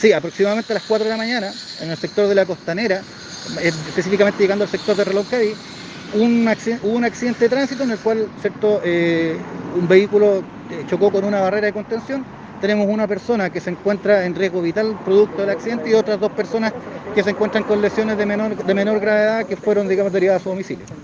Sí, aproximadamente a las 4 de la mañana, en el sector de la costanera, eh, específicamente llegando al sector de Reloncaví, un hubo un accidente de tránsito en el cual ¿cierto? Eh, un vehículo eh, chocó con una barrera de contención. Tenemos una persona que se encuentra en riesgo vital producto del accidente y otras dos personas que se encuentran con lesiones de menor, de menor gravedad que fueron digamos, derivadas a su domicilio.